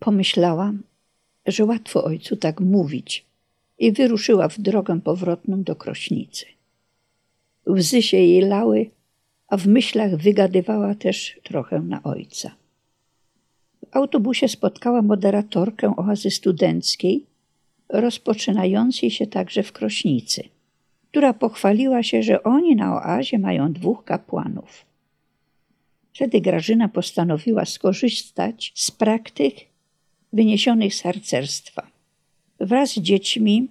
Pomyślała, że łatwo ojcu tak mówić i wyruszyła w drogę powrotną do Krośnicy. Łzy się jej lały, a w myślach wygadywała też trochę na ojca. W autobusie spotkała moderatorkę oazy studenckiej, rozpoczynającej się także w Krośnicy, która pochwaliła się, że oni na oazie mają dwóch kapłanów. Wtedy Grażyna postanowiła skorzystać z praktyk wyniesionych z harcerstwa. Wraz z dziećmi,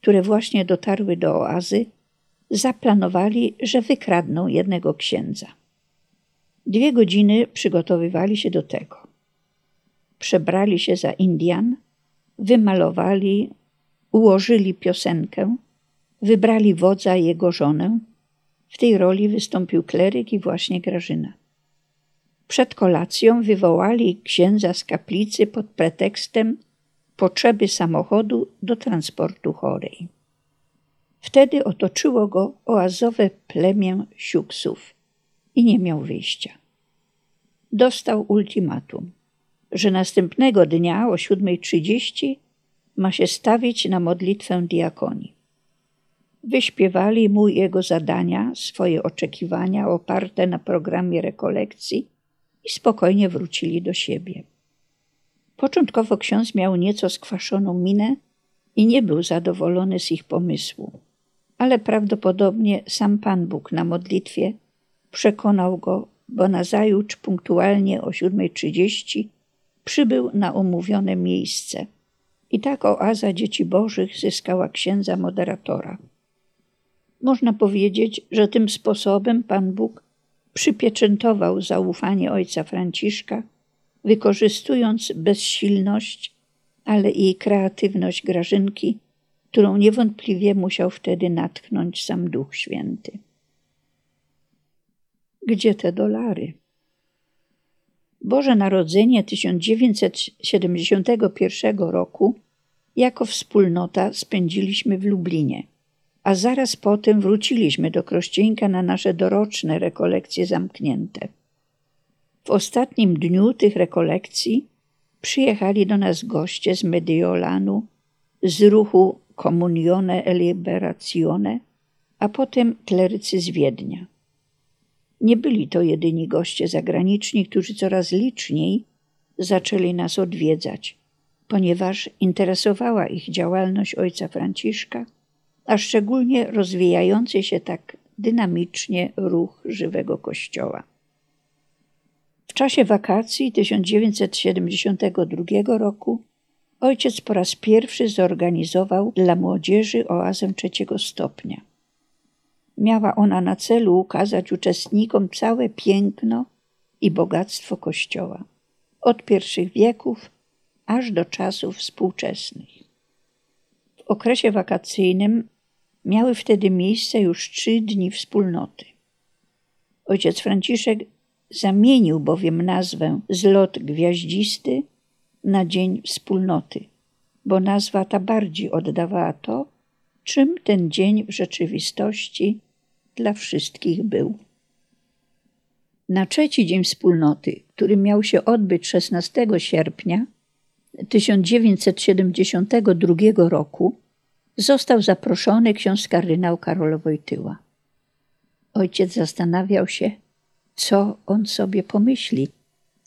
które właśnie dotarły do oazy, zaplanowali, że wykradną jednego księdza. Dwie godziny przygotowywali się do tego. Przebrali się za Indian, wymalowali, ułożyli piosenkę, wybrali wodza i jego żonę. W tej roli wystąpił kleryk i właśnie Grażyna. Przed kolacją wywołali księdza z kaplicy pod pretekstem potrzeby samochodu do transportu chorej. Wtedy otoczyło go oazowe plemię siuksów i nie miał wyjścia. Dostał ultimatum, że następnego dnia o 7.30 ma się stawić na modlitwę diakonii. Wyśpiewali mu jego zadania, swoje oczekiwania oparte na programie rekolekcji i spokojnie wrócili do siebie. Początkowo ksiądz miał nieco skwaszoną minę i nie był zadowolony z ich pomysłu, ale prawdopodobnie sam Pan Bóg na modlitwie przekonał go, bo nazajutrz punktualnie o 7.30 przybył na umówione miejsce. I tak oaza dzieci bożych zyskała księdza moderatora. Można powiedzieć, że tym sposobem Pan Bóg przypieczętował zaufanie ojca Franciszka, wykorzystując bezsilność, ale i kreatywność Grażynki, którą niewątpliwie musiał wtedy natchnąć sam Duch Święty. Gdzie te dolary? Boże Narodzenie 1971 roku jako wspólnota spędziliśmy w Lublinie a zaraz potem wróciliśmy do Krościenka na nasze doroczne rekolekcje zamknięte. W ostatnim dniu tych rekolekcji przyjechali do nas goście z Mediolanu, z ruchu Comunione e Liberazione, a potem klerycy z Wiednia. Nie byli to jedyni goście zagraniczni, którzy coraz liczniej zaczęli nas odwiedzać, ponieważ interesowała ich działalność ojca Franciszka – a szczególnie rozwijający się tak dynamicznie ruch żywego Kościoła. W czasie wakacji 1972 roku ojciec po raz pierwszy zorganizował dla młodzieży oazę trzeciego stopnia. Miała ona na celu ukazać uczestnikom całe piękno i bogactwo Kościoła, od pierwszych wieków aż do czasów współczesnych. W okresie wakacyjnym Miały wtedy miejsce już trzy dni wspólnoty. Ojciec Franciszek zamienił bowiem nazwę Zlot Gwiaździsty na Dzień Wspólnoty, bo nazwa ta bardziej oddawała to, czym ten dzień w rzeczywistości dla wszystkich był. Na trzeci dzień wspólnoty, który miał się odbyć 16 sierpnia 1972 roku, został zaproszony ksiądz kardynał Karol Wojtyła. Ojciec zastanawiał się, co on sobie pomyśli,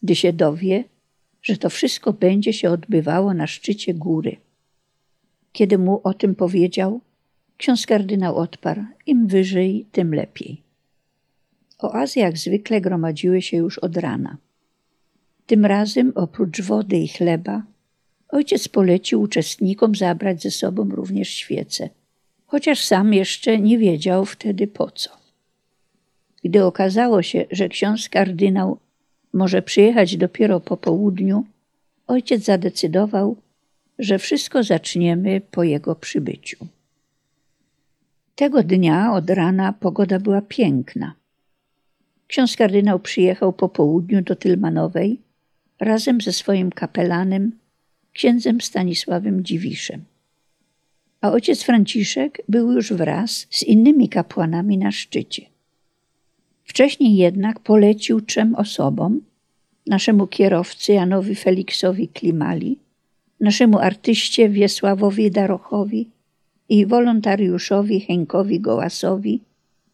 gdy się dowie, że to wszystko będzie się odbywało na szczycie góry. Kiedy mu o tym powiedział, ksiądz kardynał odparł: im wyżej, tym lepiej. Oazy jak zwykle gromadziły się już od rana. Tym razem oprócz wody i chleba Ojciec polecił uczestnikom zabrać ze sobą również świece, chociaż sam jeszcze nie wiedział wtedy po co. Gdy okazało się, że ksiądz kardynał może przyjechać dopiero po południu, ojciec zadecydował, że wszystko zaczniemy po jego przybyciu. Tego dnia od rana pogoda była piękna. Ksiądz kardynał przyjechał po południu do Tylmanowej razem ze swoim kapelanem księdzem Stanisławem Dziwiszem. A ojciec Franciszek był już wraz z innymi kapłanami na szczycie. Wcześniej jednak polecił trzem osobom, naszemu kierowcy Janowi Feliksowi Klimali, naszemu artyście Wiesławowi Darochowi i wolontariuszowi Henkowi Gołasowi,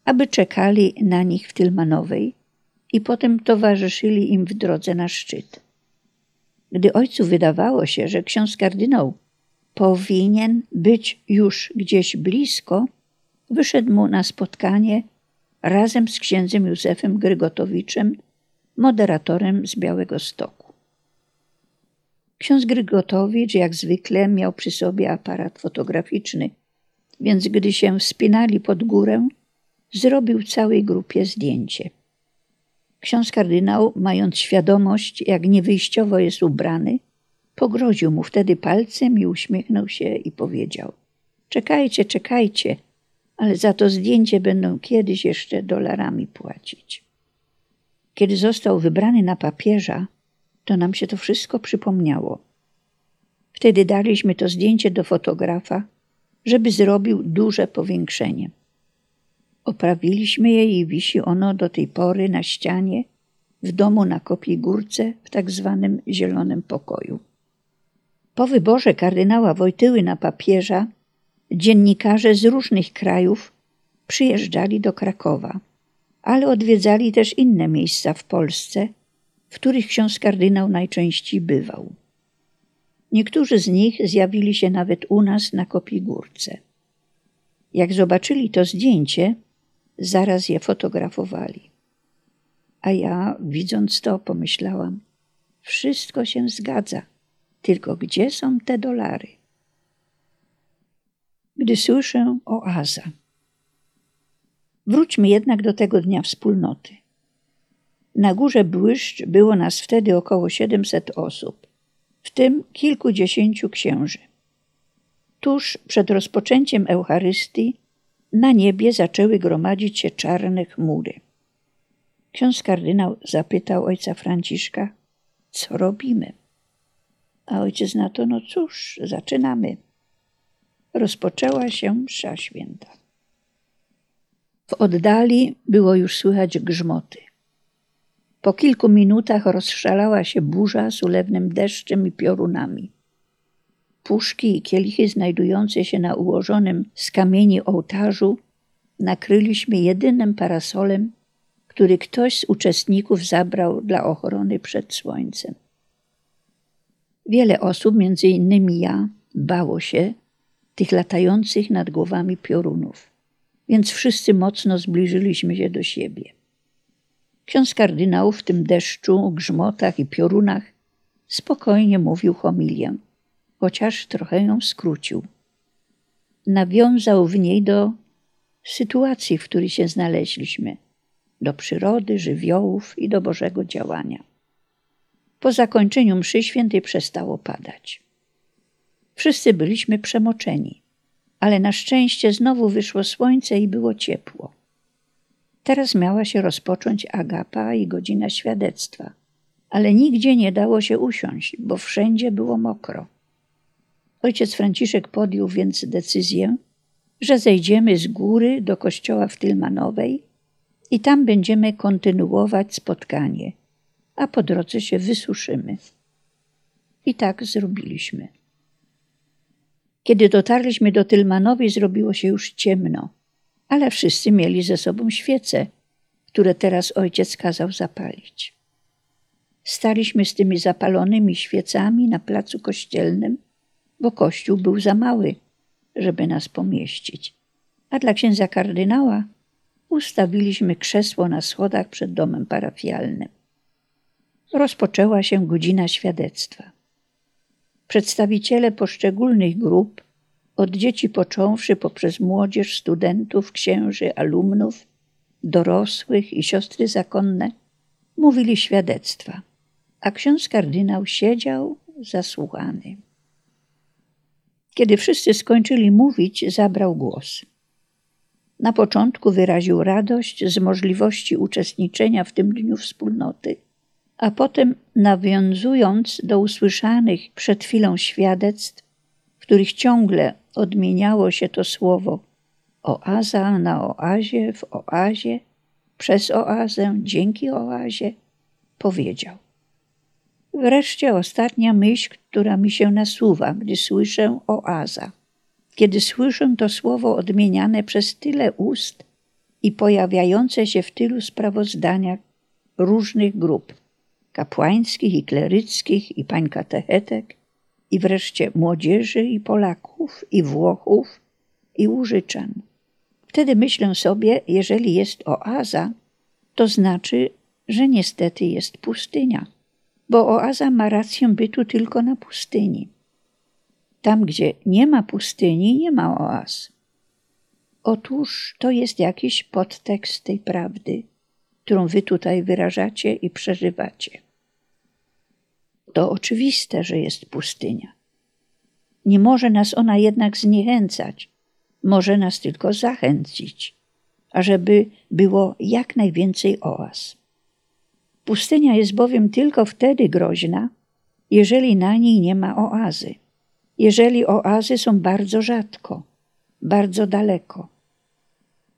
aby czekali na nich w Tylmanowej i potem towarzyszyli im w drodze na szczyt. Gdy ojcu wydawało się, że ksiądz kardynał powinien być już gdzieś blisko, wyszedł mu na spotkanie razem z księdzem Józefem Grygotowiczem, moderatorem z Białego Stoku. Ksiądz Grygotowicz jak zwykle miał przy sobie aparat fotograficzny, więc gdy się wspinali pod górę, zrobił całej grupie zdjęcie. Ksiądz kardynał, mając świadomość, jak niewyjściowo jest ubrany, pogroził mu wtedy palcem i uśmiechnął się i powiedział: Czekajcie, czekajcie, ale za to zdjęcie będą kiedyś jeszcze dolarami płacić. Kiedy został wybrany na papieża, to nam się to wszystko przypomniało. Wtedy daliśmy to zdjęcie do fotografa, żeby zrobił duże powiększenie. Oprawiliśmy je i wisi ono do tej pory na ścianie w domu na Kopii Górce w tak zwanym zielonym pokoju. Po wyborze kardynała Wojtyły na papieża dziennikarze z różnych krajów przyjeżdżali do Krakowa, ale odwiedzali też inne miejsca w Polsce, w których ksiądz kardynał najczęściej bywał. Niektórzy z nich zjawili się nawet u nas na Kopigórce. Jak zobaczyli to zdjęcie, zaraz je fotografowali. A ja, widząc to, pomyślałam: Wszystko się zgadza, tylko gdzie są te dolary? Gdy słyszę oaza. Wróćmy jednak do tego dnia wspólnoty. Na górze Błyszcz było nas wtedy około 700 osób, w tym kilkudziesięciu księży. Tuż przed rozpoczęciem Eucharystii na niebie zaczęły gromadzić się czarne chmury. Ksiądz kardynał zapytał ojca Franciszka, co robimy? A ojciec na to, no cóż, zaczynamy. Rozpoczęła się msza święta. W oddali było już słychać grzmoty. Po kilku minutach rozszalała się burza z ulewnym deszczem i piorunami. Puszki i kielichy znajdujące się na ułożonym z kamieni ołtarzu nakryliśmy jedynym parasolem, który ktoś z uczestników zabrał dla ochrony przed słońcem. Wiele osób, między innymi ja, bało się tych latających nad głowami piorunów, więc wszyscy mocno zbliżyliśmy się do siebie. Ksiądz kardynał w tym deszczu, grzmotach i piorunach spokojnie mówił homilię chociaż trochę ją skrócił. Nawiązał w niej do sytuacji, w której się znaleźliśmy, do przyrody, żywiołów i do Bożego działania. Po zakończeniu mszy świętej przestało padać. Wszyscy byliśmy przemoczeni, ale na szczęście znowu wyszło słońce i było ciepło. Teraz miała się rozpocząć agapa i godzina świadectwa, ale nigdzie nie dało się usiąść, bo wszędzie było mokro. Ojciec Franciszek podjął więc decyzję, że zejdziemy z góry do kościoła w Tylmanowej i tam będziemy kontynuować spotkanie, a po drodze się wysuszymy. I tak zrobiliśmy. Kiedy dotarliśmy do Tylmanowej, zrobiło się już ciemno, ale wszyscy mieli ze sobą świece, które teraz ojciec kazał zapalić. Staliśmy z tymi zapalonymi świecami na placu kościelnym bo kościół był za mały, żeby nas pomieścić. A dla księdza kardynała ustawiliśmy krzesło na schodach przed domem parafialnym. Rozpoczęła się godzina świadectwa. Przedstawiciele poszczególnych grup, od dzieci począwszy poprzez młodzież, studentów, księży, alumnów, dorosłych i siostry zakonne, mówili świadectwa, a ksiądz kardynał siedział zasłuchany. Kiedy wszyscy skończyli mówić, zabrał głos. Na początku wyraził radość z możliwości uczestniczenia w tym dniu wspólnoty, a potem, nawiązując do usłyszanych przed chwilą świadectw, w których ciągle odmieniało się to słowo oaza na oazie, w oazie, przez oazę, dzięki oazie, powiedział: Wreszcie ostatnia myśl, która mi się nasuwa, gdy słyszę oaza. Kiedy słyszę to słowo odmieniane przez tyle ust i pojawiające się w tylu sprawozdaniach różnych grup kapłańskich i kleryckich i pań katechetek i wreszcie młodzieży i Polaków i Włochów i Łużyczan. Wtedy myślę sobie, jeżeli jest oaza, to znaczy, że niestety jest pustynia, bo oaza ma rację bytu tylko na pustyni. Tam, gdzie nie ma pustyni, nie ma oaz. Otóż to jest jakiś podtekst tej prawdy, którą wy tutaj wyrażacie i przeżywacie. To oczywiste, że jest pustynia. Nie może nas ona jednak zniechęcać, może nas tylko zachęcić, ażeby było jak najwięcej oaz. Pustynia jest bowiem tylko wtedy groźna, jeżeli na niej nie ma oazy, jeżeli oazy są bardzo rzadko, bardzo daleko.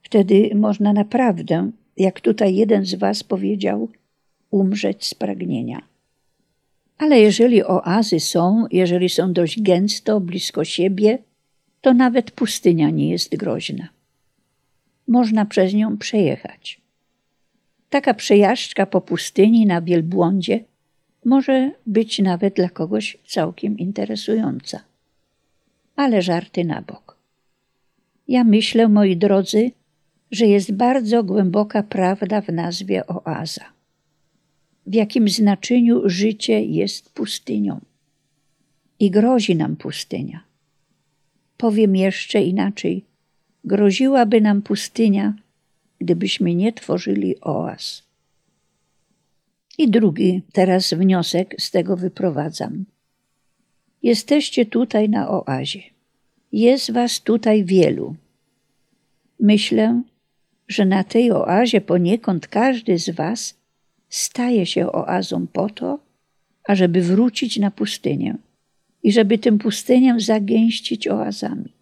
Wtedy można naprawdę, jak tutaj jeden z Was powiedział, umrzeć z pragnienia. Ale jeżeli oazy są, jeżeli są dość gęsto, blisko siebie, to nawet pustynia nie jest groźna. Można przez nią przejechać. Taka przejażdżka po pustyni na wielbłądzie może być nawet dla kogoś całkiem interesująca. Ale żarty na bok. Ja myślę, moi drodzy, że jest bardzo głęboka prawda w nazwie oaza. W jakim znaczeniu życie jest pustynią. I grozi nam pustynia. Powiem jeszcze inaczej. Groziłaby nam pustynia, gdybyśmy nie tworzyli oaz. I drugi teraz wniosek z tego wyprowadzam. Jesteście tutaj na oazie. Jest was tutaj wielu. Myślę, że na tej oazie poniekąd każdy z was staje się oazą po to, ażeby wrócić na pustynię i żeby tę pustynię zagęścić oazami.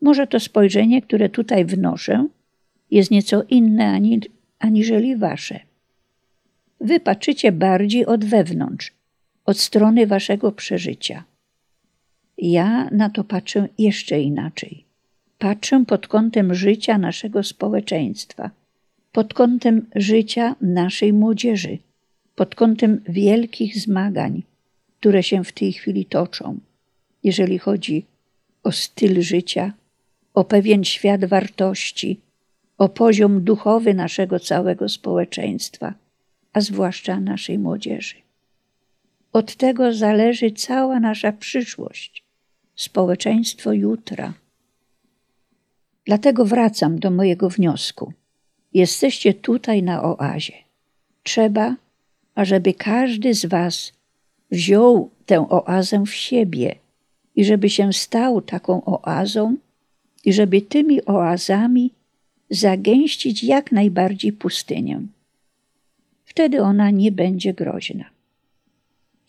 Może to spojrzenie, które tutaj wnoszę, jest nieco inne ani, aniżeli wasze. Wy patrzycie bardziej od wewnątrz, od strony waszego przeżycia. Ja na to patrzę jeszcze inaczej. Patrzę pod kątem życia naszego społeczeństwa, pod kątem życia naszej młodzieży, pod kątem wielkich zmagań, które się w tej chwili toczą, jeżeli chodzi o styl życia, o pewien świat wartości, o poziom duchowy naszego całego społeczeństwa, a zwłaszcza naszej młodzieży. Od tego zależy cała nasza przyszłość, społeczeństwo jutra. Dlatego wracam do mojego wniosku. Jesteście tutaj na oazie. Trzeba, ażeby każdy z Was wziął tę oazę w siebie i żeby się stał taką oazą i żeby tymi oazami zagęścić jak najbardziej pustynię. Wtedy ona nie będzie groźna.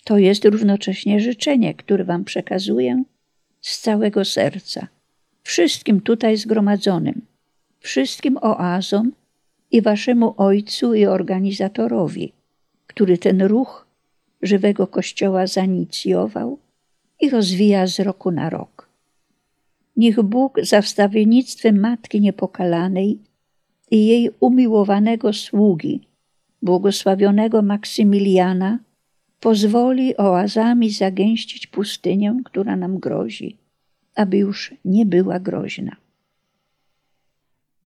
To jest równocześnie życzenie, które Wam przekazuję z całego serca, wszystkim tutaj zgromadzonym, wszystkim oazom i Waszemu Ojcu i organizatorowi, który ten ruch żywego Kościoła zainicjował i rozwija z roku na rok. Niech Bóg za wstawiennictwem Matki Niepokalanej i jej umiłowanego sługi, błogosławionego Maksymiliana, pozwoli oazami zagęścić pustynię, która nam grozi, aby już nie była groźna.